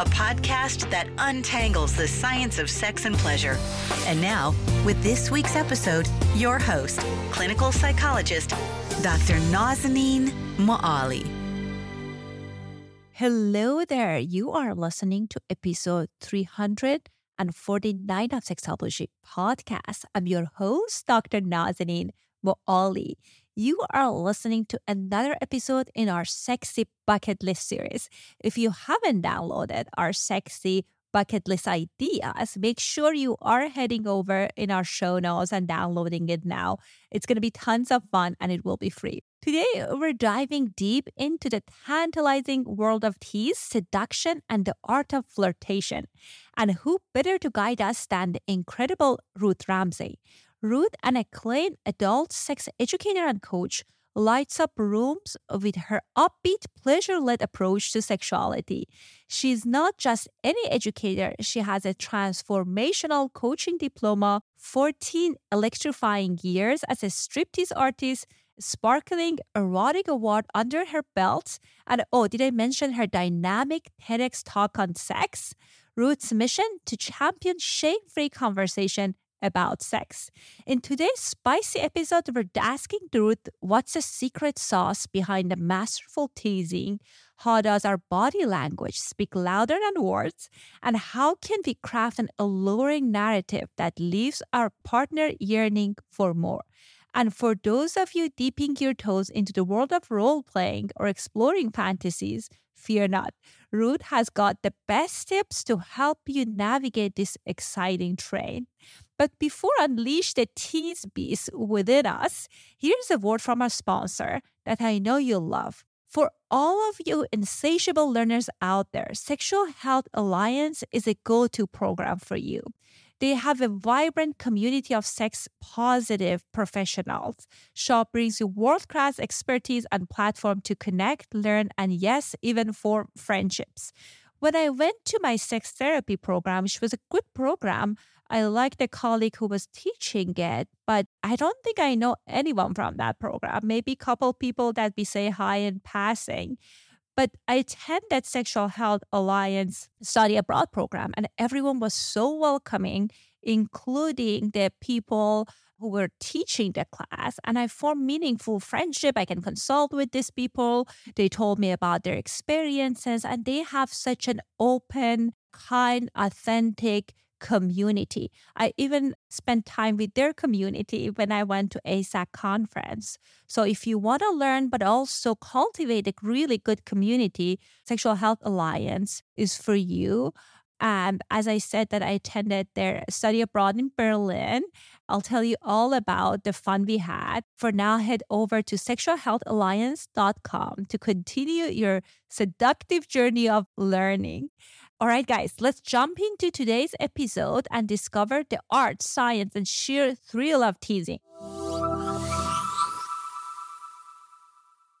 a podcast that untangles the science of sex and pleasure. And now, with this week's episode, your host, clinical psychologist, Dr. Nazanin Moali. Hello there. You are listening to episode 349 of Sexology podcast. I'm your host, Dr. Nazanin Moali. You are listening to another episode in our Sexy Bucket List series. If you haven't downloaded our Sexy Bucket List ideas, make sure you are heading over in our show notes and downloading it now. It's going to be tons of fun and it will be free. Today, we're diving deep into the tantalizing world of tease, seduction, and the art of flirtation. And who better to guide us than the incredible Ruth Ramsay? Ruth, an acclaimed adult sex educator and coach, lights up rooms with her upbeat, pleasure led approach to sexuality. She's not just any educator, she has a transformational coaching diploma, 14 electrifying years as a striptease artist, sparkling erotic award under her belt. And oh, did I mention her dynamic TEDx talk on sex? Ruth's mission to champion shame free conversation about sex. In today's spicy episode, we're asking Ruth what's the secret sauce behind the masterful teasing? How does our body language speak louder than words? And how can we craft an alluring narrative that leaves our partner yearning for more? And for those of you dipping your toes into the world of role playing or exploring fantasies, fear not. Ruth has got the best tips to help you navigate this exciting train. But before unleash the tease beast within us, here's a word from our sponsor that I know you'll love. For all of you insatiable learners out there, Sexual Health Alliance is a go to program for you. They have a vibrant community of sex positive professionals. Shop brings you world class expertise and platform to connect, learn, and yes, even form friendships. When I went to my sex therapy program, which was a good program, I liked the colleague who was teaching it, but I don't think I know anyone from that program. Maybe a couple people that we say hi in passing. But I attended Sexual Health Alliance study abroad program, and everyone was so welcoming, including the people who were teaching the class. And I formed meaningful friendship. I can consult with these people. They told me about their experiences, and they have such an open, kind, authentic, community. I even spent time with their community when I went to AASECT conference. So if you want to learn but also cultivate a really good community, Sexual Health Alliance is for you. And as I said, that I attended their study abroad in Berlin. I'll tell you all about the fun we had. For now, head over to sexualhealthalliance.com to continue your seductive journey of learning. All right, guys, let's jump into today's episode and discover the art, science, and sheer thrill of teasing.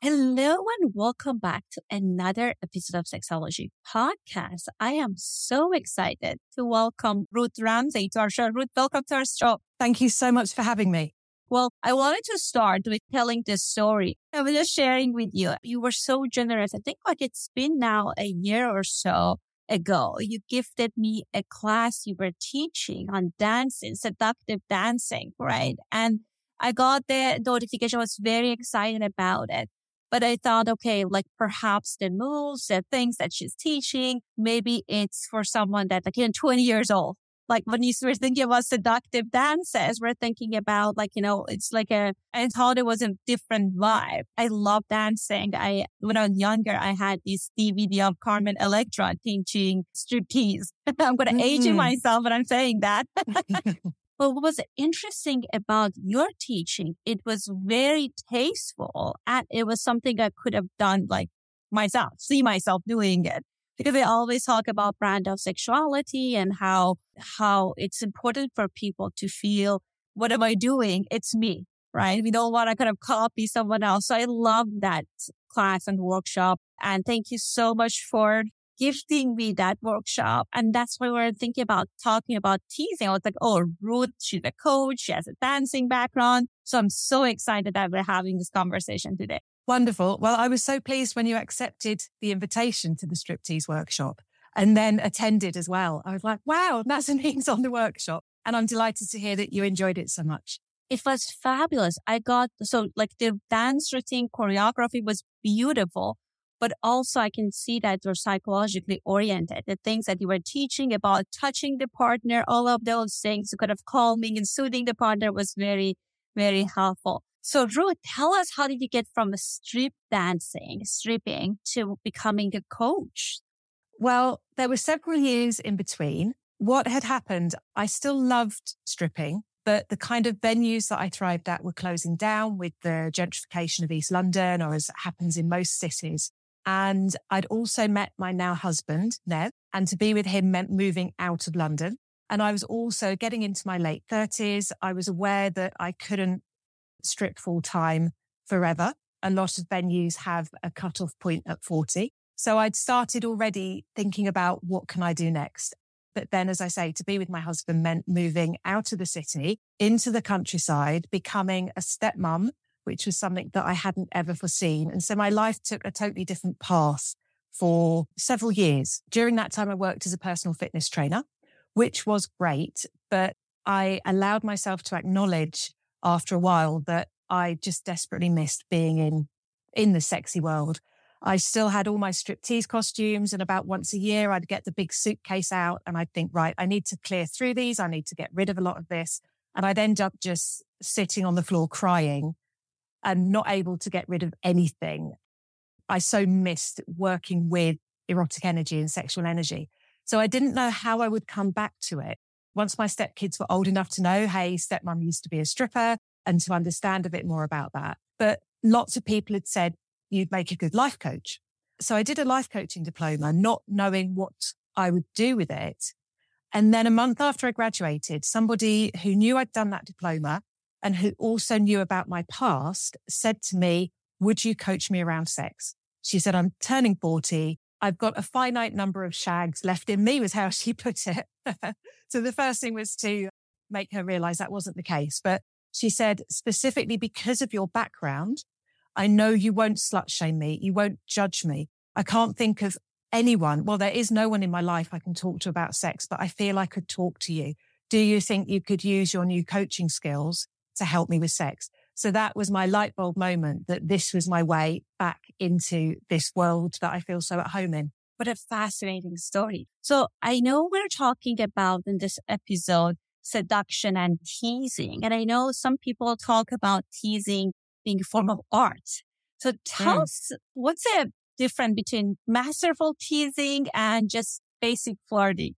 Hello and welcome back to another episode of Sexology Podcast. I am so excited to welcome Ruth Ramsay to our show. Ruth, welcome to our show. Thank you so much for having me. Well, I wanted to start with telling this story. I was just sharing with you. You were so generous. I think like it's been now a year or so ago. You gifted me a class you were teaching on dancing, seductive dancing, right? And I got the notification. I was very excited about it. But I thought, okay, like perhaps the moves, the things that she's teaching, maybe it's for someone that like, you know, 20 years old. Like when you were thinking about seductive dances, we're thinking about like, you know, it's like a, I thought it was a different vibe. I love dancing. I, when I was younger, I had this DVD of Carmen Electra teaching striptease. I'm going to mm-hmm. age myself when I'm saying that. But what was interesting about your teaching, it was very tasteful and it was something I could have done like myself, see myself doing it. Because they always talk about brand of sexuality and how, how it's important for people to feel, what am I doing? It's me, right? We don't want to kind of copy someone else. So I love that class and workshop. And thank you so much for gifting me that workshop. And that's why we're thinking about talking about teasing. I was like, oh, Ruth, she's a coach. She has a dancing background. So I'm so excited that we're having this conversation today. Wonderful. Well, I was so pleased when you accepted the invitation to the striptease workshop and then attended as well. I was like, wow, Nazanin's on the workshop. And I'm delighted to hear that you enjoyed it so much. It was fabulous. I got, so like the dance routine choreography was beautiful but also I can see that you're psychologically oriented. The things that you were teaching about touching the partner, all of those things, kind of calming and soothing the partner was very, very helpful. So Ruth, tell us how did you get from strip dancing, stripping to becoming a coach? Well, there were several years in between. What had happened, I still loved stripping, but the kind of venues that I thrived at were closing down with the gentrification of East London, or as happens in most cities. And I'd also met my now husband, Nev, and to be with him meant moving out of London. And I was also getting into my late thirties. I was aware that I couldn't strip full time forever. A lot of venues have a cutoff point at 40. So I'd started already thinking about what can I do next? But then, as I say, to be with my husband meant moving out of the city into the countryside, becoming a stepmom which was something that I hadn't ever foreseen. And so my life took a totally different path for several years. During that time, I worked as a personal fitness trainer, which was great, but I allowed myself to acknowledge after a while that I just desperately missed being in, in the sexy world. I still had all my striptease costumes and about once a year I'd get the big suitcase out and I'd think, right, I need to clear through these. I need to get rid of a lot of this. And I'd end up just sitting on the floor crying and not able to get rid of anything. I so missed working with erotic energy and sexual energy. So I didn't know how I would come back to it. Once my stepkids were old enough to know, hey, stepmom used to be a stripper and to understand a bit more about that. But lots of people had said, you'd make a good life coach. So I did a life coaching diploma, not knowing what I would do with it. And then a month after I graduated, somebody who knew I'd done that diploma and who also knew about my past said to me, would you coach me around sex? She said, I'm turning 40. I've got a finite number of shags left in me was how she put it. so the first thing was to make her realize that wasn't the case. But she said, specifically because of your background, I know you won't slut shame me. You won't judge me. I can't think of anyone. Well, there is no one in my life I can talk to about sex, but I feel I could talk to you. Do you think you could use your new coaching skills to help me with sex. So that was my light bulb moment that this was my way back into this world that I feel so at home in. What a fascinating story. So I know we're talking about in this episode seduction and teasing. And I know some people talk about teasing being a form of art. So tell mm. us what's the difference between masterful teasing and just basic flirting?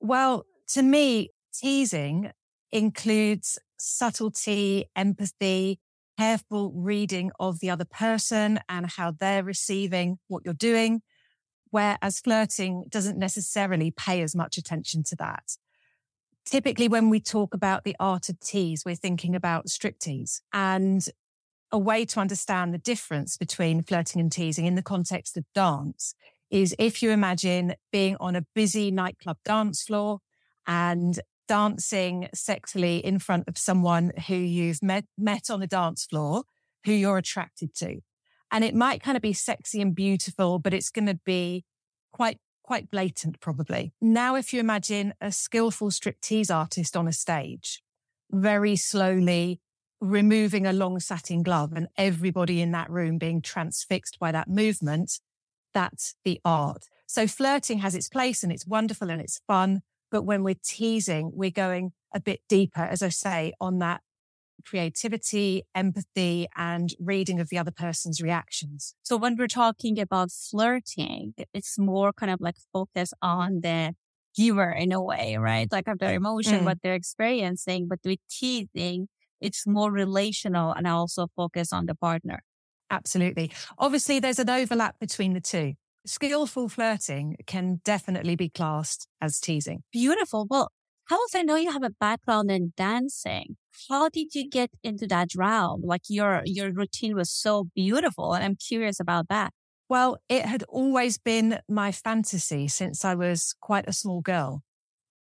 Well, to me, teasing includes subtlety, empathy, careful reading of the other person and how they're receiving what you're doing. Whereas flirting doesn't necessarily pay as much attention to that. Typically, when we talk about the art of tease, we're thinking about striptease and a way to understand the difference between flirting and teasing in the context of dance is if you imagine being on a busy nightclub dance floor and dancing sexually in front of someone who you've met, met on the dance floor, who you're attracted to. And it might kind of be sexy and beautiful, but it's going to be quite, quite blatant probably. Now, if you imagine a skillful striptease artist on a stage, very slowly removing a long satin glove and everybody in that room being transfixed by that movement, that's the art. So flirting has its place and it's wonderful and it's fun. But when we're teasing, we're going a bit deeper, as I say, on that creativity, empathy, and reading of the other person's reactions. So when we're talking about flirting, it's more kind of like focus on the giver in a way, right? Like of their emotion, mm. what they're experiencing. But with teasing, it's more relational and also focus on the partner. Absolutely. Obviously, there's an overlap between the two. Skillful flirting can definitely be classed as teasing. Beautiful. Well, Alice, I know you have a background in dancing. How did you get into that realm? Like your your routine was so beautiful, and I'm curious about that. Well, it had always been my fantasy since I was quite a small girl.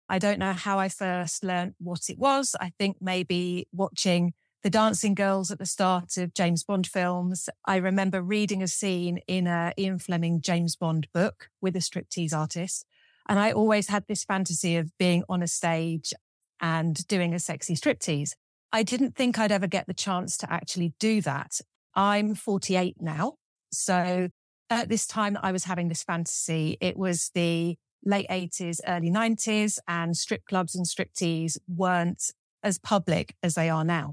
I don't know how I first learned what it was. I think maybe watching the dancing girls at the start of James Bond films. I remember reading a scene in a Ian Fleming James Bond book with a striptease artist. And I always had this fantasy of being on a stage and doing a sexy striptease. I didn't think I'd ever get the chance to actually do that. I'm 48 now. So at this time I was having this fantasy, it was the late 80s, early 90s, and strip clubs and striptease weren't as public as they are now.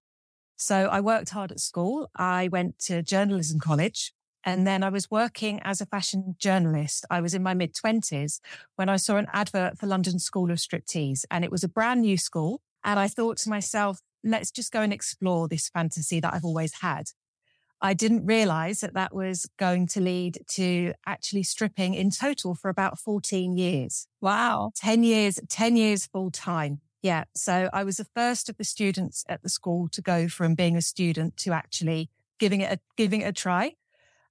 So I worked hard at school. I went to journalism college and then I was working as a fashion journalist. I was in my mid twenties when I saw an advert for London School of Striptease and it was a brand new school. And I thought to myself, let's just go and explore this fantasy that I've always had. I didn't realize that that was going to lead to actually stripping in total for about 14 years. Wow. 10 years, 10 years full time. Yeah. So I was the first of the students at the school to go from being a student to actually giving it a, giving it a try.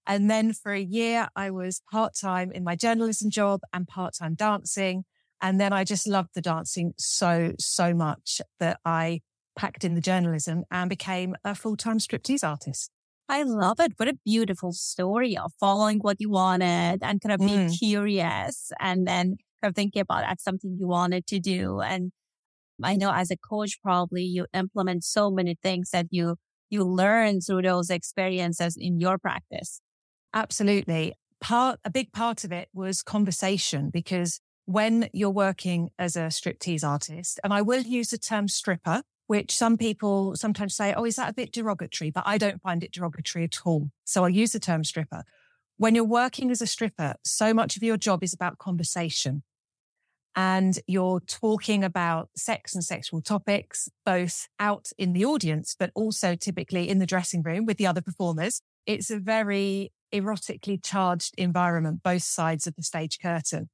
And then for a year, I was part time in my journalism job and part time dancing. And then I just loved the dancing so, so much that I packed in the journalism and became a full time striptease artist. I love it. What a beautiful story of following what you wanted and kind of being mm. curious and then kind of thinking about that's something you wanted to do. And I know as a coach, probably you implement so many things that you, you learn through those experiences in your practice. Absolutely. Part, a big part of it was conversation because when you're working as a striptease artist, and I will use the term stripper, which some people sometimes say, Oh, is that a bit derogatory? But I don't find it derogatory at all. So I'll use the term stripper. When you're working as a stripper, so much of your job is about conversation and you're talking about sex and sexual topics, both out in the audience, but also typically in the dressing room with the other performers. It's a very erotically charged environment, both sides of the stage curtain.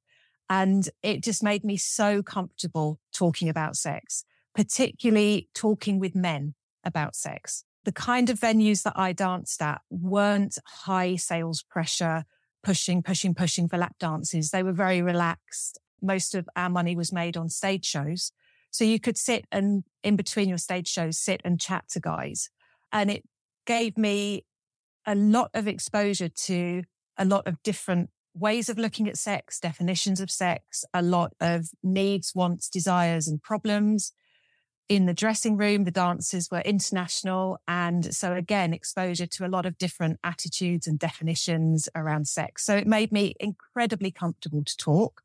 And it just made me so comfortable talking about sex, particularly talking with men about sex. The kind of venues that I danced at weren't high sales pressure, pushing, pushing, pushing for lap dances. They were very relaxed most of our money was made on stage shows. So you could sit and in between your stage shows, sit and chat to guys. And it gave me a lot of exposure to a lot of different ways of looking at sex, definitions of sex, a lot of needs, wants, desires and problems. In the dressing room, the dancers were international. And so again, exposure to a lot of different attitudes and definitions around sex. So it made me incredibly comfortable to talk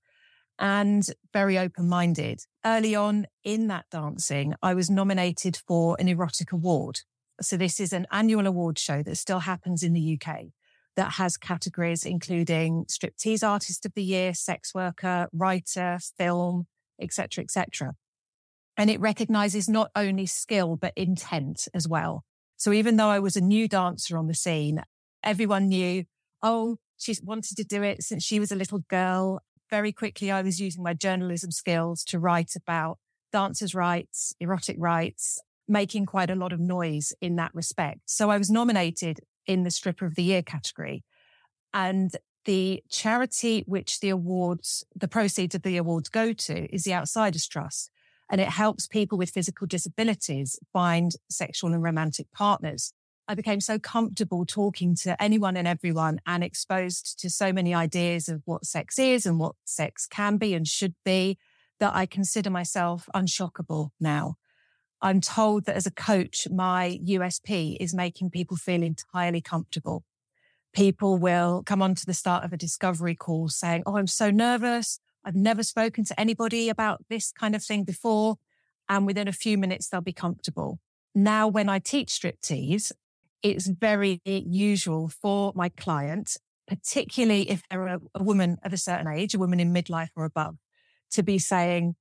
and very open minded. Early on in that dancing, I was nominated for an erotic award. So this is an annual award show that still happens in the UK that has categories including striptease artist of the year, sex worker, writer, film, etc., etc. And it recognizes not only skill, but intent as well. So even though I was a new dancer on the scene, everyone knew, oh, she's wanted to do it since she was a little girl. Very quickly, I was using my journalism skills to write about dancers' rights, erotic rights, making quite a lot of noise in that respect. So I was nominated in the Stripper of the Year category. And the charity which the awards, the proceeds of the awards go to is the Outsiders Trust. And it helps people with physical disabilities find sexual and romantic partners. I became so comfortable talking to anyone and everyone and exposed to so many ideas of what sex is and what sex can be and should be that I consider myself unshockable now. I'm told that as a coach, my USP is making people feel entirely comfortable. People will come on to the start of a discovery call saying, Oh, I'm so nervous. I've never spoken to anybody about this kind of thing before. And within a few minutes, they'll be comfortable. Now, when I teach striptease, it's very usual for my client, particularly if they're a, a woman of a certain age, a woman in midlife or above, to be saying,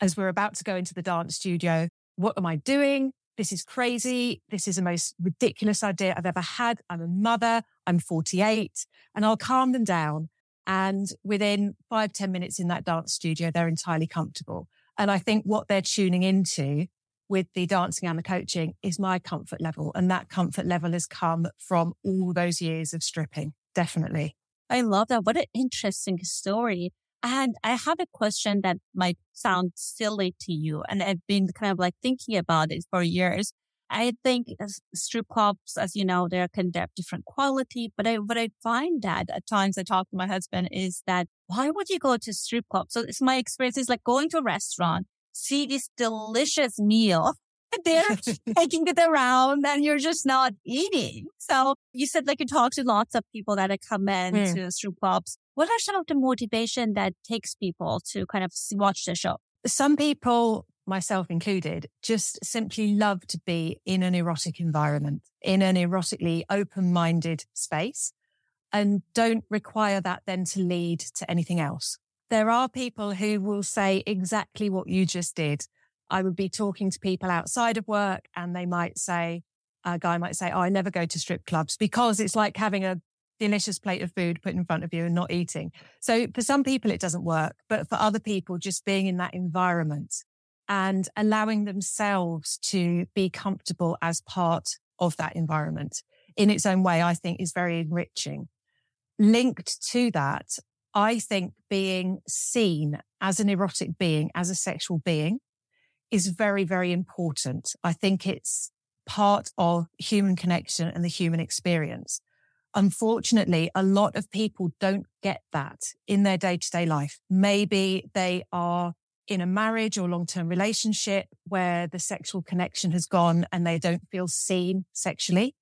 as we're about to go into the dance studio, what am I doing? This is crazy. This is the most ridiculous idea I've ever had. I'm a mother. I'm 48 and I'll calm them down. And within five ten minutes in that dance studio, they're entirely comfortable. And I think what they're tuning into with the dancing and the coaching is my comfort level. And that comfort level has come from all those years of stripping. Definitely. I love that. What an interesting story. And I have a question that might sound silly to you. And I've been kind of like thinking about it for years. I think strip clubs, as you know, they can have different quality. But I, what I find that at times I talk to my husband is that why would you go to strip club? So it's my experience is like going to a restaurant, see this delicious meal. They're taking it around and you're just not eating. So you said like you talk to lots of people that come in mm. to strip clubs. What are some of the motivation that takes people to kind of watch the show? Some people myself included, just simply love to be in an erotic environment, in an erotically open minded space, and don't require that then to lead to anything else. There are people who will say exactly what you just did. I would be talking to people outside of work and they might say, a guy might say, Oh, I never go to strip clubs because it's like having a delicious plate of food put in front of you and not eating. So for some people, it doesn't work. But for other people, just being in that environment and allowing themselves to be comfortable as part of that environment in its own way, I think is very enriching. Linked to that, I think being seen as an erotic being, as a sexual being is very, very important. I think it's part of human connection and the human experience. Unfortunately, a lot of people don't get that in their day to day life. Maybe they are in a marriage or long term relationship where the sexual connection has gone and they don't feel seen sexually.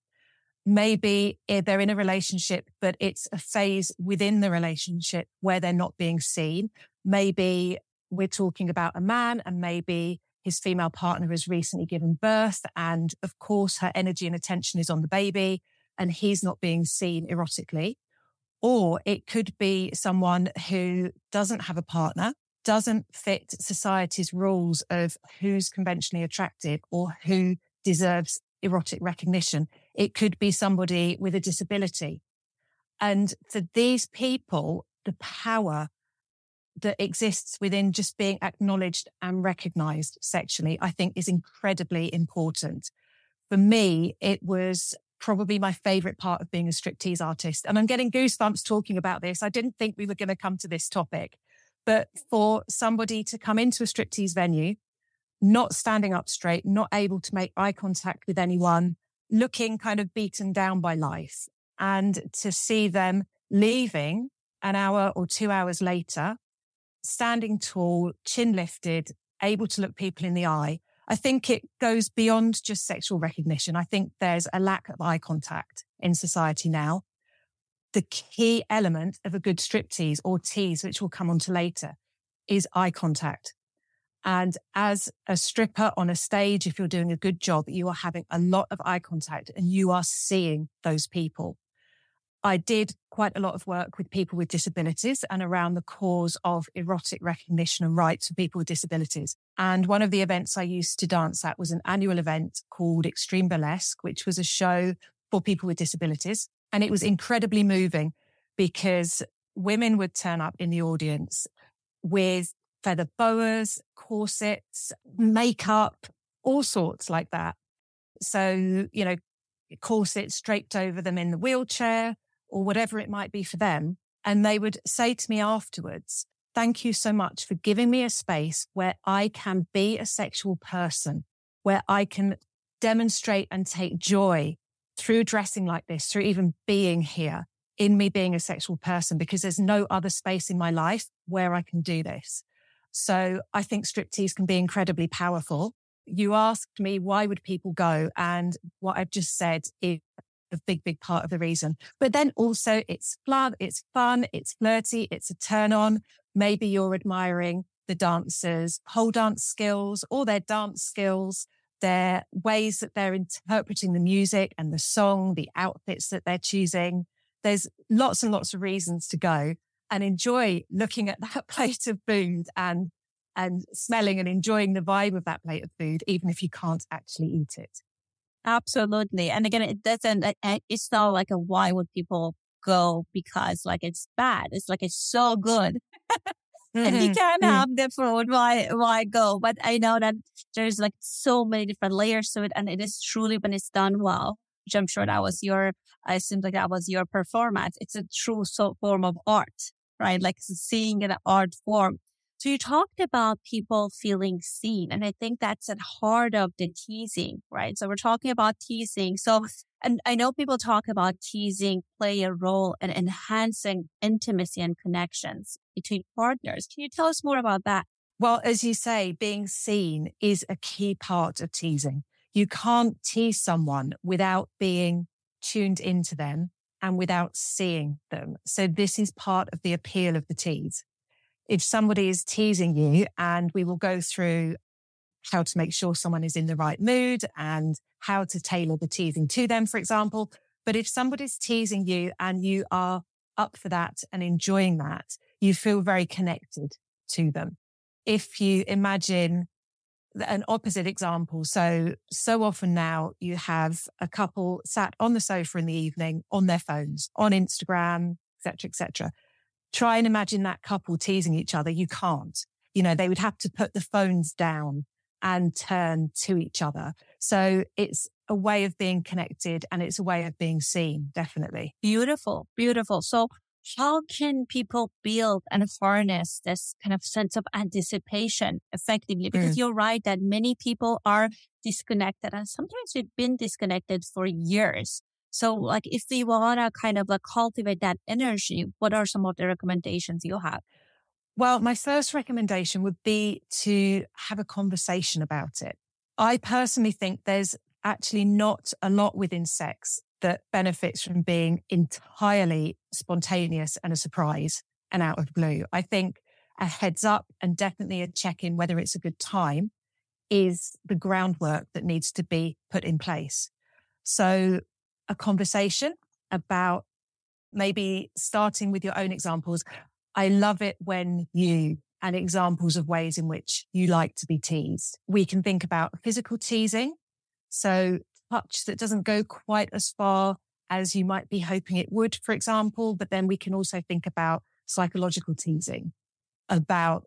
Maybe eh, they're in a relationship, but it's a phase within the relationship where they're not being seen. Maybe we're talking about a man and maybe his female partner has recently given birth. And of course, her energy and attention is on the baby and he's not being seen erotically. Or it could be someone who doesn't have a partner doesn't fit society's rules of who's conventionally attractive or who deserves erotic recognition. It could be somebody with a disability. And for these people, the power that exists within just being acknowledged and recognized sexually, I think is incredibly important. For me, it was probably my favorite part of being a striptease artist. And I'm getting goosebumps talking about this. I didn't think we were going to come to this topic, but for somebody to come into a striptease venue, not standing up straight, not able to make eye contact with anyone, looking kind of beaten down by life, and to see them leaving an hour or two hours later, standing tall, chin lifted, able to look people in the eye. I think it goes beyond just sexual recognition. I think there's a lack of eye contact in society now the key element of a good striptease or tease, which we'll come on to later, is eye contact. And as a stripper on a stage, if you're doing a good job, you are having a lot of eye contact and you are seeing those people. I did quite a lot of work with people with disabilities and around the cause of erotic recognition and rights for people with disabilities. And one of the events I used to dance at was an annual event called Extreme Burlesque, which was a show for people with disabilities. And it was incredibly moving because women would turn up in the audience with feather boas, corsets, makeup, all sorts like that. So, you know, corsets draped over them in the wheelchair, or whatever it might be for them. And they would say to me afterwards, thank you so much for giving me a space where I can be a sexual person, where I can demonstrate and take joy through dressing like this, through even being here in me being a sexual person, because there's no other space in my life where I can do this. So I think striptease can be incredibly powerful. You asked me, why would people go? And what I've just said is a big, big part of the reason. But then also it's fun, it's fun, it's flirty, it's a turn on. Maybe you're admiring the dancers' pole dance skills or their dance skills, their ways that they're interpreting the music and the song, the outfits that they're choosing. There's lots and lots of reasons to go and enjoy looking at that plate of food and and smelling and enjoying the vibe of that plate of food, even if you can't actually eat it. Absolutely. And again, it doesn't, it's not like a why would people go because like it's bad. It's like it's so good. and you mm-hmm. can't mm. have the food. Why, why go? But I know that there's like so many different layers to it. And it is truly when it's done well, which I'm sure that was your, I assume like that was your performance. It's a true so form of art, right? Like seeing an art form. So you talked about people feeling seen. And I think that's at heart of the teasing, right? So we're talking about teasing. So, and I know people talk about teasing play a role in enhancing intimacy and connections between partners. Can you tell us more about that? Well, as you say, being seen is a key part of teasing. You can't tease someone without being tuned into them and without seeing them. So this is part of the appeal of the tease if somebody is teasing you and we will go through how to make sure someone is in the right mood and how to tailor the teasing to them, for example. But if somebody's teasing you and you are up for that and enjoying that, you feel very connected to them. If you imagine an opposite example. So, so often now you have a couple sat on the sofa in the evening on their phones, on Instagram, etc., etc try and imagine that couple teasing each other. You can't. You know, they would have to put the phones down and turn to each other. So it's a way of being connected and it's a way of being seen, definitely. Beautiful, beautiful. So how can people build and harness this kind of sense of anticipation effectively? Because mm. you're right that many people are disconnected and sometimes they've been disconnected for years. So like if we want to kind of like cultivate that energy, what are some of the recommendations you have? Well, my first recommendation would be to have a conversation about it. I personally think there's actually not a lot within sex that benefits from being entirely spontaneous and a surprise and out of blue. I think a heads up and definitely a check in whether it's a good time is the groundwork that needs to be put in place. So a conversation about maybe starting with your own examples. I love it when you and examples of ways in which you like to be teased. We can think about physical teasing. So touch that doesn't go quite as far as you might be hoping it would, for example. But then we can also think about psychological teasing about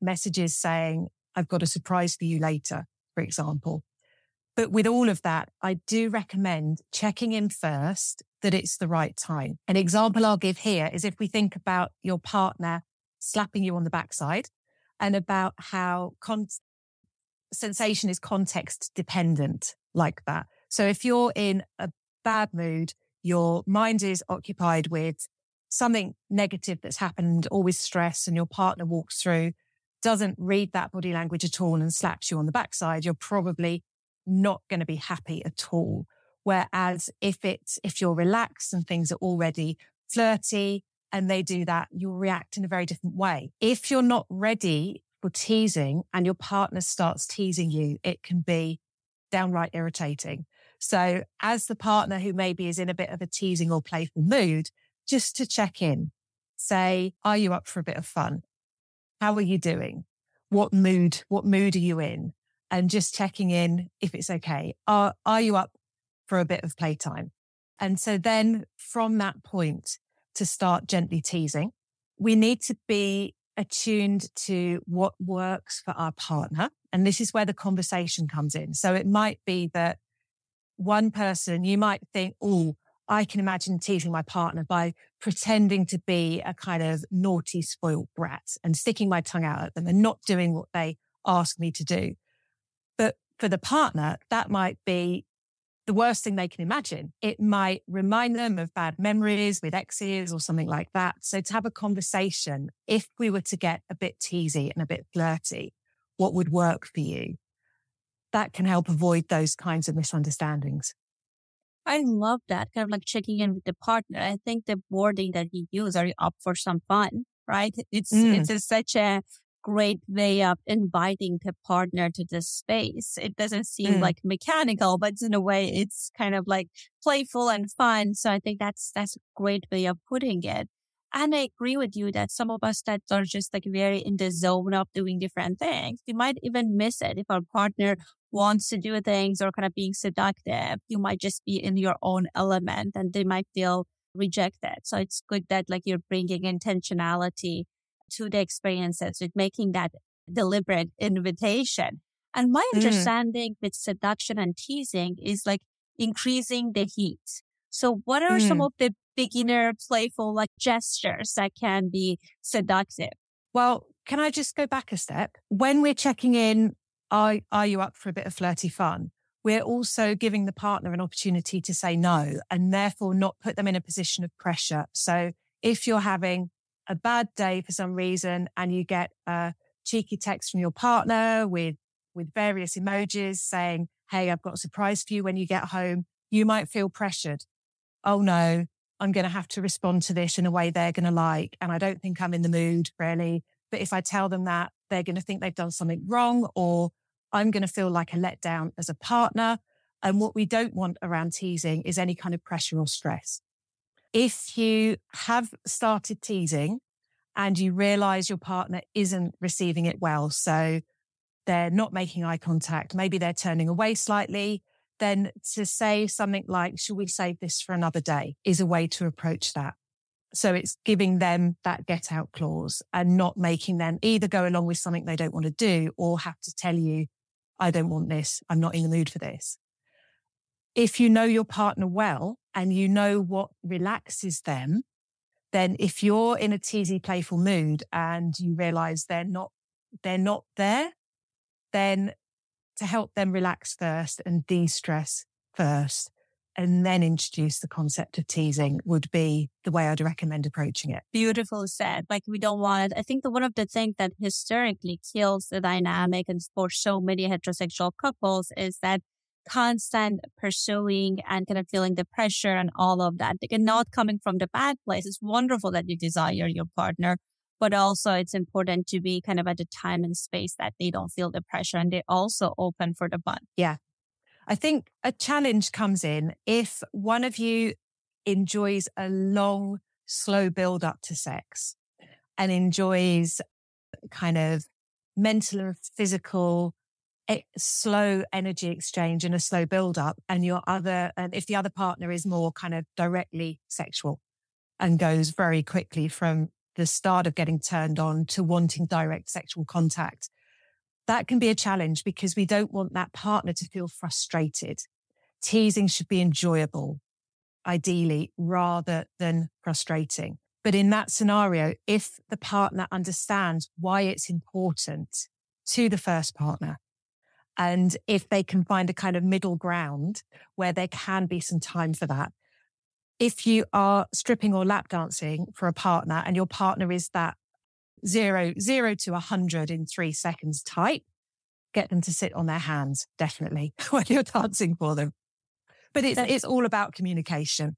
messages saying, I've got a surprise for you later, for example. But with all of that, I do recommend checking in first that it's the right time. An example I'll give here is if we think about your partner slapping you on the backside and about how con- sensation is context dependent like that. So if you're in a bad mood, your mind is occupied with something negative that's happened always stress and your partner walks through, doesn't read that body language at all and slaps you on the backside, you're probably not going to be happy at all. Whereas if it's, if you're relaxed and things are already flirty and they do that, you'll react in a very different way. If you're not ready for teasing and your partner starts teasing you, it can be downright irritating. So as the partner who maybe is in a bit of a teasing or playful mood, just to check in, say, are you up for a bit of fun? How are you doing? What mood, what mood are you in? And just checking in if it's okay. Are, are you up for a bit of playtime? And so then from that point to start gently teasing, we need to be attuned to what works for our partner. And this is where the conversation comes in. So it might be that one person, you might think, oh, I can imagine teasing my partner by pretending to be a kind of naughty, spoiled brat and sticking my tongue out at them and not doing what they ask me to do. For the partner, that might be the worst thing they can imagine. It might remind them of bad memories with exes or something like that. So to have a conversation, if we were to get a bit teasy and a bit flirty, what would work for you? That can help avoid those kinds of misunderstandings. I love that kind of like checking in with the partner. I think the wording that you use, are you up for some fun? Right? It's, mm. it's such a great way of inviting the partner to the space. It doesn't seem mm. like mechanical, but in a way it's kind of like playful and fun. So I think that's, that's a great way of putting it. And I agree with you that some of us that are just like very in the zone of doing different things, we might even miss it if our partner wants to do things or kind of being seductive. You might just be in your own element and they might feel rejected. So it's good that like you're bringing intentionality to the experiences with making that deliberate invitation. And my mm. understanding with seduction and teasing is like increasing the heat. So what are mm. some of the beginner playful like gestures that can be seductive? Well, can I just go back a step? When we're checking in, are, are you up for a bit of flirty fun? We're also giving the partner an opportunity to say no and therefore not put them in a position of pressure. So if you're having a bad day for some reason and you get a cheeky text from your partner with, with various emojis saying, Hey, I've got a surprise for you when you get home. You might feel pressured. Oh no, I'm going to have to respond to this in a way they're going to like. And I don't think I'm in the mood really. But if I tell them that, they're going to think they've done something wrong or I'm going to feel like a letdown as a partner. And what we don't want around teasing is any kind of pressure or stress. If you have started teasing and you realize your partner isn't receiving it well, so they're not making eye contact, maybe they're turning away slightly, then to say something like, should we save this for another day is a way to approach that. So it's giving them that get out clause and not making them either go along with something they don't want to do or have to tell you, I don't want this. I'm not in the mood for this if you know your partner well and you know what relaxes them, then if you're in a teasy, playful mood and you realize they're not, they're not there, then to help them relax first and de-stress first and then introduce the concept of teasing would be the way I'd recommend approaching it. Beautiful said. Like we don't want it. I think the one of the things that historically kills the dynamic and for so many heterosexual couples is that constant pursuing and kind of feeling the pressure and all of that. Like, not coming from the bad place. It's wonderful that you desire your partner, but also it's important to be kind of at a time and space that they don't feel the pressure and they also open for the fun. Yeah. I think a challenge comes in if one of you enjoys a long, slow build up to sex and enjoys kind of mental and physical slow energy exchange and a slow build up and your other and if the other partner is more kind of directly sexual and goes very quickly from the start of getting turned on to wanting direct sexual contact that can be a challenge because we don't want that partner to feel frustrated. Teasing should be enjoyable ideally rather than frustrating. But in that scenario if the partner understands why it's important to the first partner and if they can find a kind of middle ground where there can be some time for that. If you are stripping or lap dancing for a partner and your partner is that zero, zero to a hundred in three seconds type, get them to sit on their hands, definitely, when you're dancing for them. But it's, it's all about communication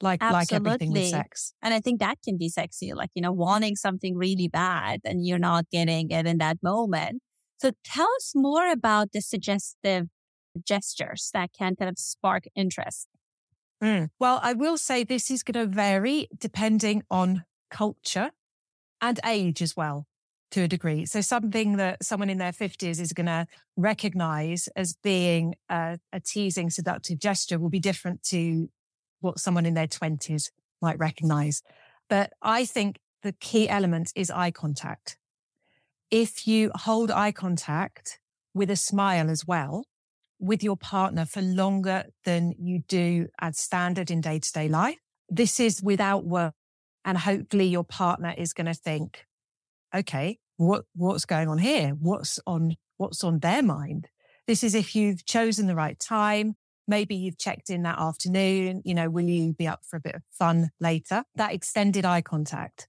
like Absolutely. like everything with sex. And I think that can be sexy, like you know, wanting something really bad and you're not getting it in that moment. So tell us more about the suggestive gestures that can kind of spark interest? Mm. Well, I will say this is going to vary depending on culture and age as well to a degree. So something that someone in their 50s is going to recognize as being a, a, teasing, seductive gesture will be different to what someone in their 20s might recognize. But I think the key element is eye contact. If you hold eye contact with a smile as well, with your partner for longer than you do as standard in day to day life, this is without work. And hopefully your partner is going to think, okay, what, what's going on here? What's on, what's on their mind? This is if you've chosen the right time. Maybe you've checked in that afternoon. You know, will you be up for a bit of fun later? That extended eye contact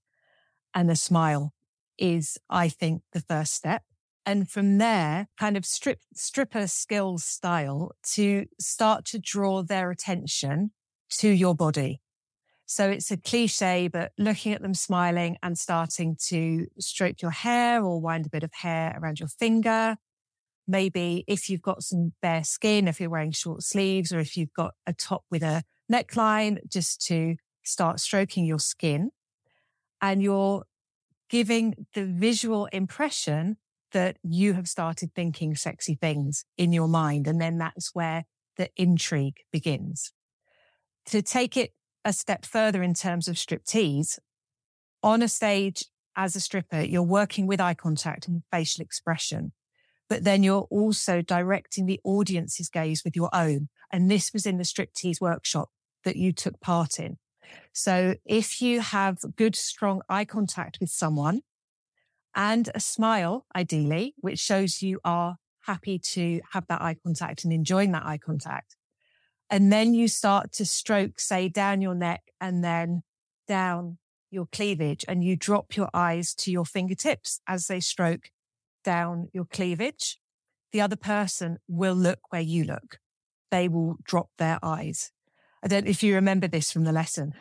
and the smile is, I think, the first step. And from there, kind of strip, stripper skills style to start to draw their attention to your body. So it's a cliche, but looking at them smiling and starting to stroke your hair or wind a bit of hair around your finger. Maybe if you've got some bare skin, if you're wearing short sleeves or if you've got a top with a neckline, just to start stroking your skin. And you're giving the visual impression that you have started thinking sexy things in your mind. And then that's where the intrigue begins. To take it a step further in terms of striptease, on a stage as a stripper, you're working with eye contact and facial expression, but then you're also directing the audience's gaze with your own. And this was in the striptease workshop that you took part in. So if you have good, strong eye contact with someone and a smile, ideally, which shows you are happy to have that eye contact and enjoying that eye contact, and then you start to stroke, say, down your neck and then down your cleavage, and you drop your eyes to your fingertips as they stroke down your cleavage. The other person will look where you look. They will drop their eyes. I don't know if you remember this from the lesson.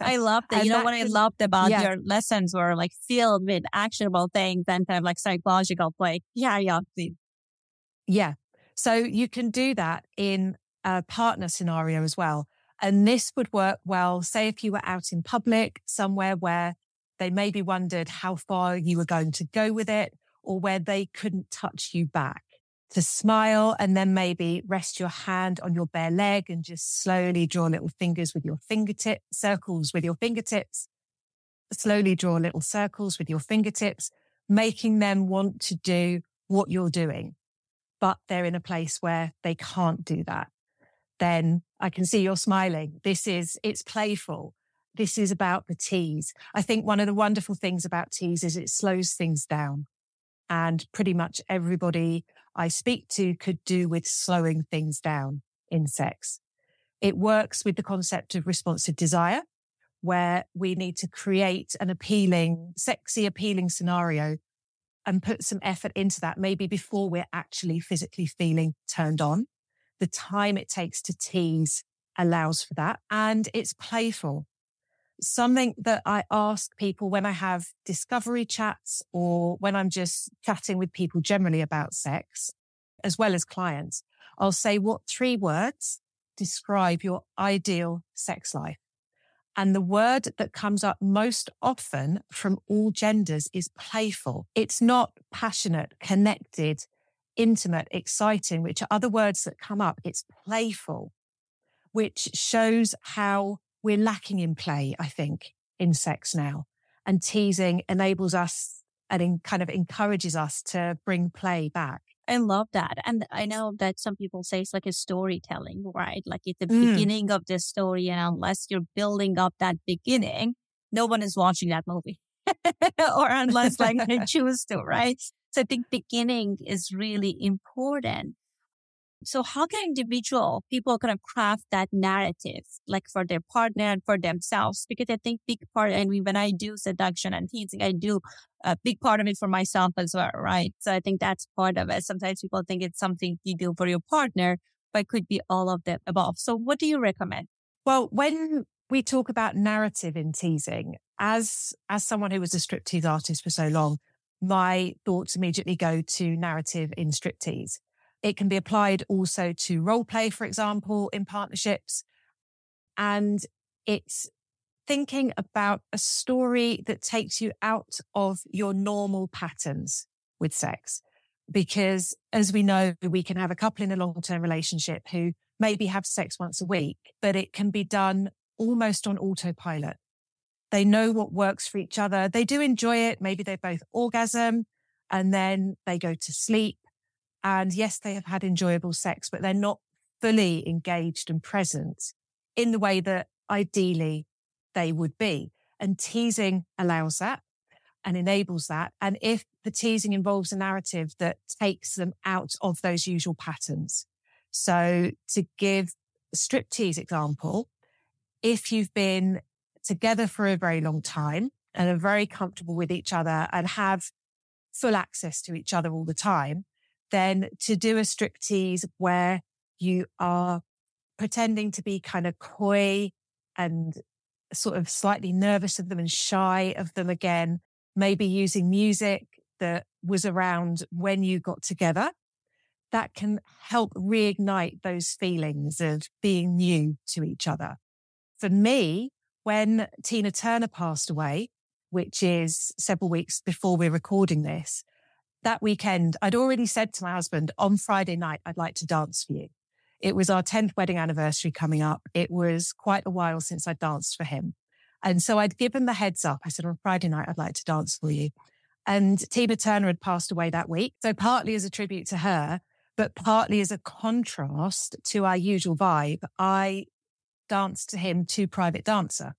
I love that. you know what I loved about yeah. your lessons were like filled with actionable things and kind of like psychological play. Yeah, yeah, please. Yeah. So you can do that in a partner scenario as well. And this would work well, say if you were out in public somewhere where they maybe wondered how far you were going to go with it or where they couldn't touch you back to smile and then maybe rest your hand on your bare leg and just slowly draw little fingers with your fingertip circles with your fingertips. Slowly draw little circles with your fingertips, making them want to do what you're doing, but they're in a place where they can't do that. Then I can see you're smiling. This is, it's playful. This is about the tease. I think one of the wonderful things about tease is it slows things down and pretty much everybody I speak to could do with slowing things down in sex. It works with the concept of responsive desire, where we need to create an appealing, sexy, appealing scenario and put some effort into that, maybe before we're actually physically feeling turned on. The time it takes to tease allows for that and it's playful something that I ask people when I have discovery chats or when I'm just chatting with people generally about sex, as well as clients. I'll say, what three words describe your ideal sex life? And the word that comes up most often from all genders is playful. It's not passionate, connected, intimate, exciting, which are other words that come up. It's playful, which shows how we're lacking in play, I think, in sex now. And teasing enables us and kind of encourages us to bring play back. I love that. And I know that some people say it's like a storytelling, right? Like it's the mm. beginning of the story. And unless you're building up that beginning, no one is watching that movie. or unless like they choose to, right? So I think beginning is really important. So how can individual people kind of craft that narrative, like for their partner and for themselves? Because I think big part, mean, when I do seduction and teasing, I do a big part of it for myself as well, right? So I think that's part of it. Sometimes people think it's something you do for your partner, but it could be all of the above. So what do you recommend? Well, when we talk about narrative in teasing, as, as someone who was a striptease artist for so long, my thoughts immediately go to narrative in striptease It can be applied also to role play, for example, in partnerships. And it's thinking about a story that takes you out of your normal patterns with sex. Because as we know, we can have a couple in a long term relationship who maybe have sex once a week, but it can be done almost on autopilot. They know what works for each other. They do enjoy it. Maybe they both orgasm and then they go to sleep. And yes, they have had enjoyable sex, but they're not fully engaged and present in the way that ideally they would be. And teasing allows that and enables that. And if the teasing involves a narrative that takes them out of those usual patterns. So to give striptease example, if you've been together for a very long time and are very comfortable with each other and have full access to each other all the time, then to do a striptease where you are pretending to be kind of coy and sort of slightly nervous of them and shy of them again, maybe using music that was around when you got together, that can help reignite those feelings of being new to each other. For me, when Tina Turner passed away, which is several weeks before we're recording this, that weekend, I'd already said to my husband on Friday night, I'd like to dance for you. It was our 10th wedding anniversary coming up. It was quite a while since I danced for him. And so I'd given the heads up. I said, on Friday night, I'd like to dance for you. And Tina Turner had passed away that week. So partly as a tribute to her, but partly as a contrast to our usual vibe, I danced to him to Private Dancer,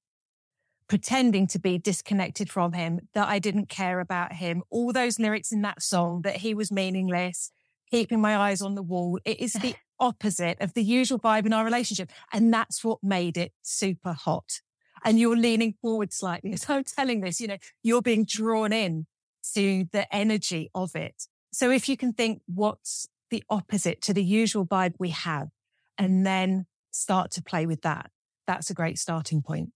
pretending to be disconnected from him, that I didn't care about him, all those lyrics in that song, that he was meaningless, keeping my eyes on the wall. It is the opposite of the usual vibe in our relationship. And that's what made it super hot. And you're leaning forward slightly as I'm telling this, you know, you're being drawn in to the energy of it. So if you can think what's the opposite to the usual vibe we have, and then start to play with that, that's a great starting point.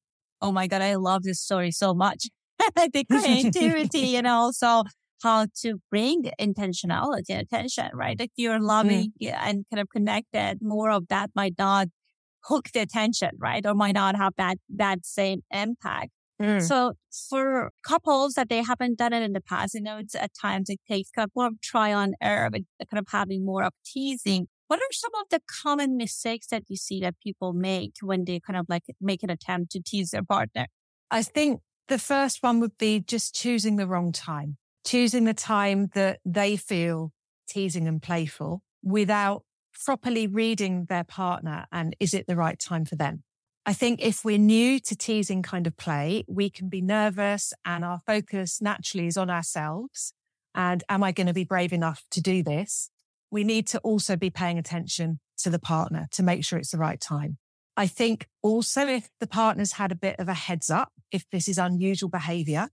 Oh my God, I love this story so much. the creativity and also how to bring intentionality and attention, right? If you're loving mm. and kind of connected, more of that might not hook the attention, right? Or might not have that, that same impact. Mm. So for couples that they haven't done it in the past, you know, it's at times it takes kind of more of try on error, but kind of having more of teasing. What are some of the common mistakes that you see that people make when they kind of like make an attempt to tease their partner? I think the first one would be just choosing the wrong time choosing the time that they feel teasing and playful without properly reading their partner and is it the right time for them? I think if we're new to teasing kind of play, we can be nervous and our focus naturally is on ourselves. And am I going to be brave enough to do this? We need to also be paying attention to the partner to make sure it's the right time. I think also if the partner's had a bit of a heads up, if this is unusual behavior,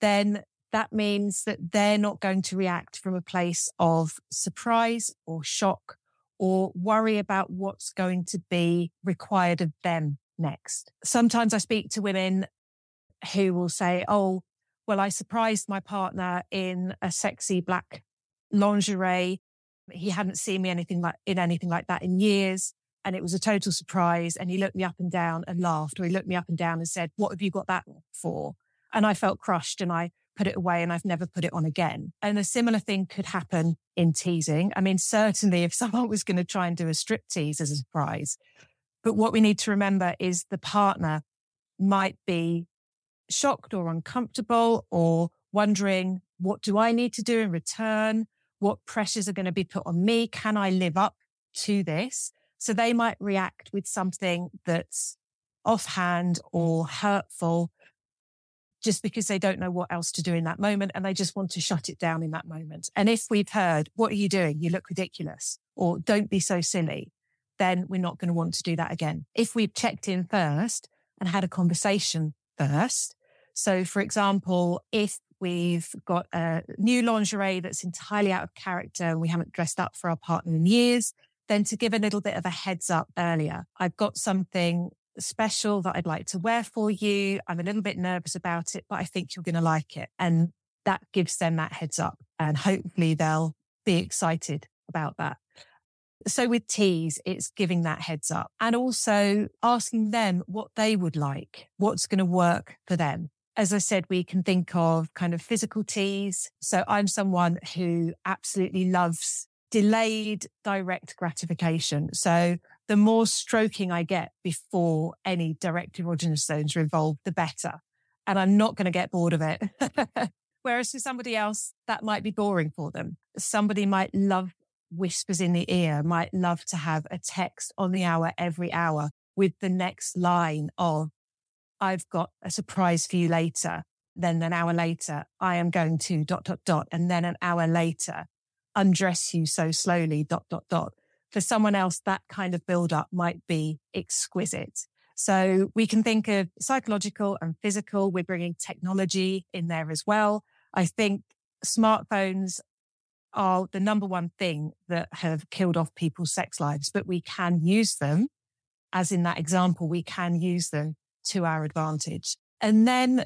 then that means that they're not going to react from a place of surprise or shock or worry about what's going to be required of them next. Sometimes I speak to women who will say, Oh, well, I surprised my partner in a sexy black lingerie. He hadn't seen me anything like in anything like that in years. And it was a total surprise. And he looked me up and down and laughed, or he looked me up and down and said, What have you got that for? And I felt crushed and I put it away and I've never put it on again. And a similar thing could happen in teasing. I mean, certainly if someone was going to try and do a strip tease as a surprise, but what we need to remember is the partner might be shocked or uncomfortable or wondering, what do I need to do in return? What pressures are going to be put on me? Can I live up to this? So they might react with something that's offhand or hurtful just because they don't know what else to do in that moment and they just want to shut it down in that moment. And if we've heard, what are you doing? You look ridiculous or don't be so silly, then we're not going to want to do that again. If we've checked in first and had a conversation first. So for example, if we've got a new lingerie that's entirely out of character and we haven't dressed up for our partner in years, then to give a little bit of a heads up earlier. I've got something special that I'd like to wear for you. I'm a little bit nervous about it, but I think you're going to like it. And that gives them that heads up and hopefully they'll be excited about that. So with tease, it's giving that heads up and also asking them what they would like, what's going to work for them. As I said, we can think of kind of physical tease. So I'm someone who absolutely loves delayed direct gratification. So the more stroking I get before any direct erogenous zones are involved, the better. And I'm not going to get bored of it. Whereas for somebody else, that might be boring for them. Somebody might love whispers in the ear, might love to have a text on the hour every hour with the next line of, I've got a surprise for you later. Then an hour later, I am going to dot, dot, dot. And then an hour later, undress you so slowly, dot, dot, dot. For someone else, that kind of build up might be exquisite. So we can think of psychological and physical. We're bringing technology in there as well. I think smartphones are the number one thing that have killed off people's sex lives, but we can use them. As in that example, we can use them to our advantage. And then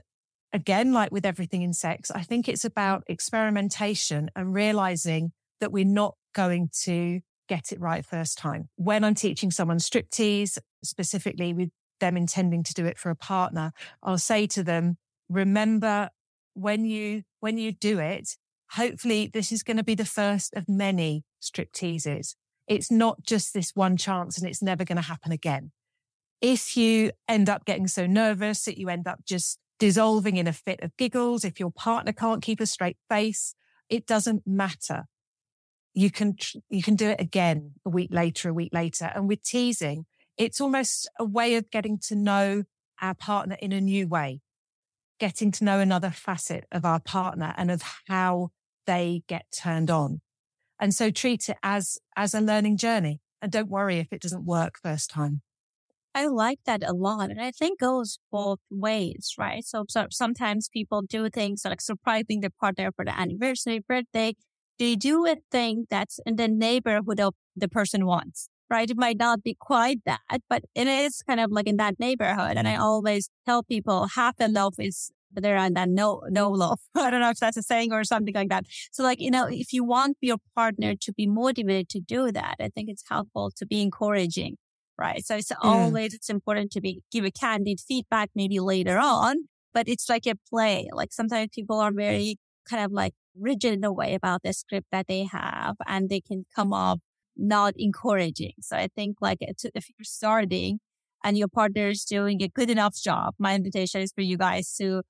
again, like with everything in sex, I think it's about experimentation and realizing that we're not going to get it right first time. When I'm teaching someone striptease, specifically with them intending to do it for a partner, I'll say to them, remember when you, when you do it, hopefully this is going to be the first of many stripteases. It's not just this one chance and it's never going to happen again. If you end up getting so nervous that you end up just dissolving in a fit of giggles, if your partner can't keep a straight face, it doesn't matter. You can, you can do it again a week later, a week later. And with teasing, it's almost a way of getting to know our partner in a new way, getting to know another facet of our partner and of how they get turned on. And so treat it as, as a learning journey and don't worry if it doesn't work first time. I like that a lot. And I think goes both ways, right? So, so sometimes people do things like surprising their partner for the anniversary, birthday. They do a thing that's in the neighborhood of the person wants, right? It might not be quite that, but it is kind of like in that neighborhood. And I mm-hmm. always tell people half the love is there and then no, no love. I don't know if that's a saying or something like that. So like, you know, if you want your partner to be motivated to do that, I think it's helpful to be encouraging right? So it's mm. always, it's important to be, give a candid feedback maybe later on, but it's like a play. Like sometimes people are very kind of like rigid in a way about the script that they have and they can come up not encouraging. So I think like if you're starting and your partner is doing a good enough job, my invitation is for you guys to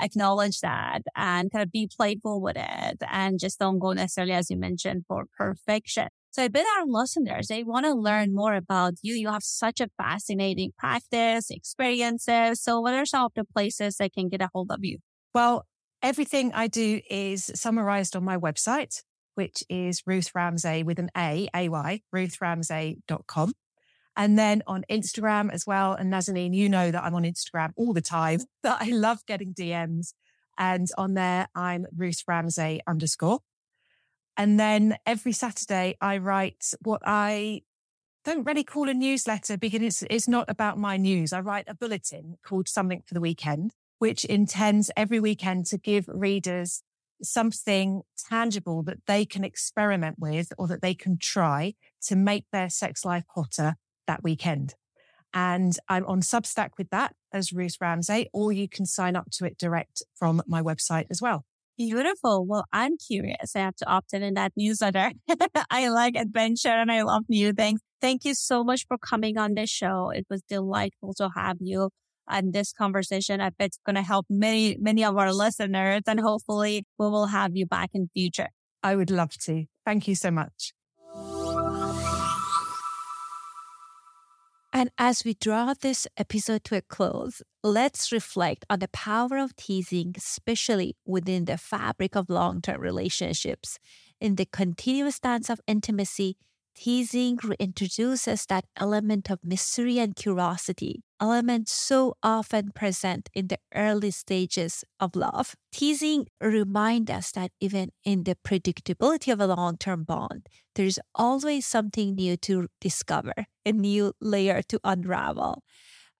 acknowledge that and kind of be playful with it and just don't go necessarily, as you mentioned, for perfection. So I bet our listeners, they want to learn more about you. You have such a fascinating practice, experiences. So what are some of the places they can get a hold of you? Well, everything I do is summarized on my website, which is Ruth Ramsay with an A, A-Y, ruthramsay.com. And then on Instagram as well. And Nazanin, you know that I'm on Instagram all the time, that I love getting DMs. And on there, I'm Ruth Ramsay underscore. And then every Saturday I write what I don't really call a newsletter because it's, it's not about my news. I write a bulletin called Something for the Weekend, which intends every weekend to give readers something tangible that they can experiment with or that they can try to make their sex life hotter that weekend. And I'm on Substack with that as Ruth Ramsay, or you can sign up to it direct from my website as well. Beautiful. Well, I'm curious. I have to opt in in that newsletter. I like adventure and I love new things. Thank you so much for coming on this show. It was delightful to have you and this conversation. I bet it's going to help many, many of our listeners and hopefully we will have you back in future. I would love to. Thank you so much. And as we draw this episode to a close, let's reflect on the power of teasing, especially within the fabric of long term relationships. In the continuous dance of intimacy, teasing reintroduces that element of mystery and curiosity, elements so often present in the early stages of love. Teasing reminds us that even in the predictability of a long term bond, there's always something new to discover, a new layer to unravel.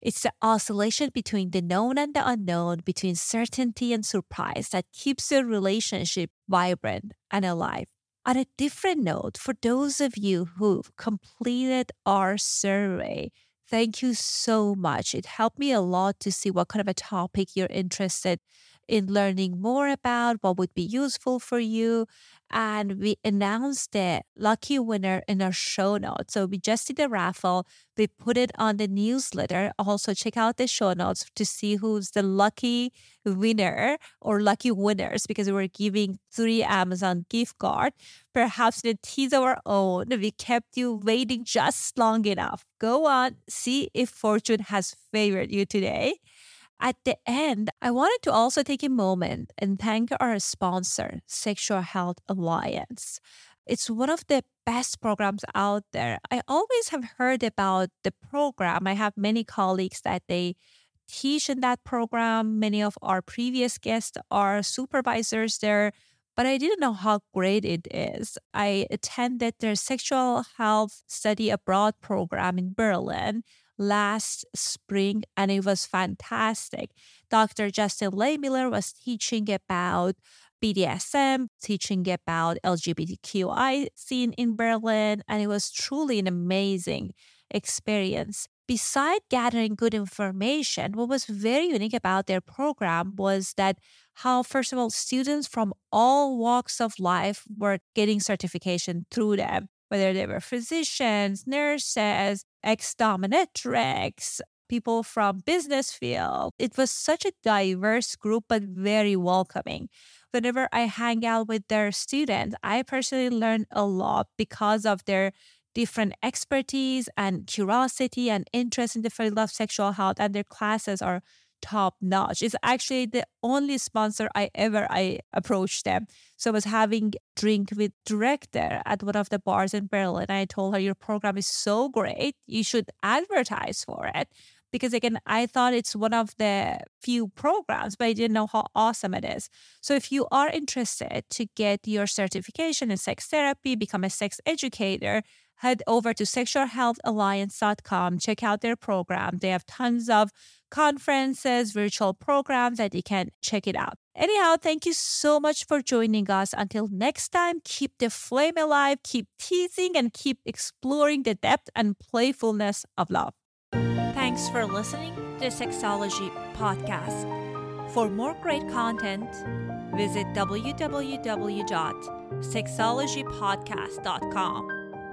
It's the oscillation between the known and the unknown, between certainty and surprise that keeps the relationship vibrant and alive On a different note, for those of you who've completed our survey, thank you so much. It helped me a lot to see what kind of a topic you're interested in learning more about, what would be useful for you. And we announced the lucky winner in our show notes. So we just did a raffle. We put it on the newsletter. Also, check out the show notes to see who's the lucky winner or lucky winners because we're giving three Amazon gift card. Perhaps to tease our own, we kept you waiting just long enough. Go on, see if fortune has favored you today. At the end, I wanted to also take a moment and thank our sponsor, Sexual Health Alliance. It's one of the best programs out there. I always have heard about the program. I have many colleagues that they teach in that program. Many of our previous guests are supervisors there, but I didn't know how great it is. I attended their sexual health study abroad program in Berlin last spring and it was fantastic. Dr. Justin Lehmiller was teaching about BDSM, teaching about LGBTQI scene in Berlin, and it was truly an amazing experience. Beside gathering good information, what was very unique about their program was that how, first of all, students from all walks of life were getting certification through them whether they were physicians, nurses, ex dominatrix, people from business field. It was such a diverse group, but very welcoming. Whenever I hang out with their students, I personally learn a lot because of their different expertise and curiosity and interest in the field of sexual health, and their classes are top notch. It's actually the only sponsor I ever I approached them. So I was having drink with director at one of the bars in Berlin. I told her your program is so great. You should advertise for it. Because again, I thought it's one of the few programs, but I didn't know how awesome it is. So if you are interested to get your certification in sex therapy, become a sex educator, head over to sexualhealthalliance.com, check out their program. They have tons of conferences, virtual programs that you can check it out. Anyhow, thank you so much for joining us. Until next time, keep the flame alive, keep teasing, and keep exploring the depth and playfulness of love. Thanks for listening to Sexology Podcast. For more great content, visit www.sexologypodcast.com.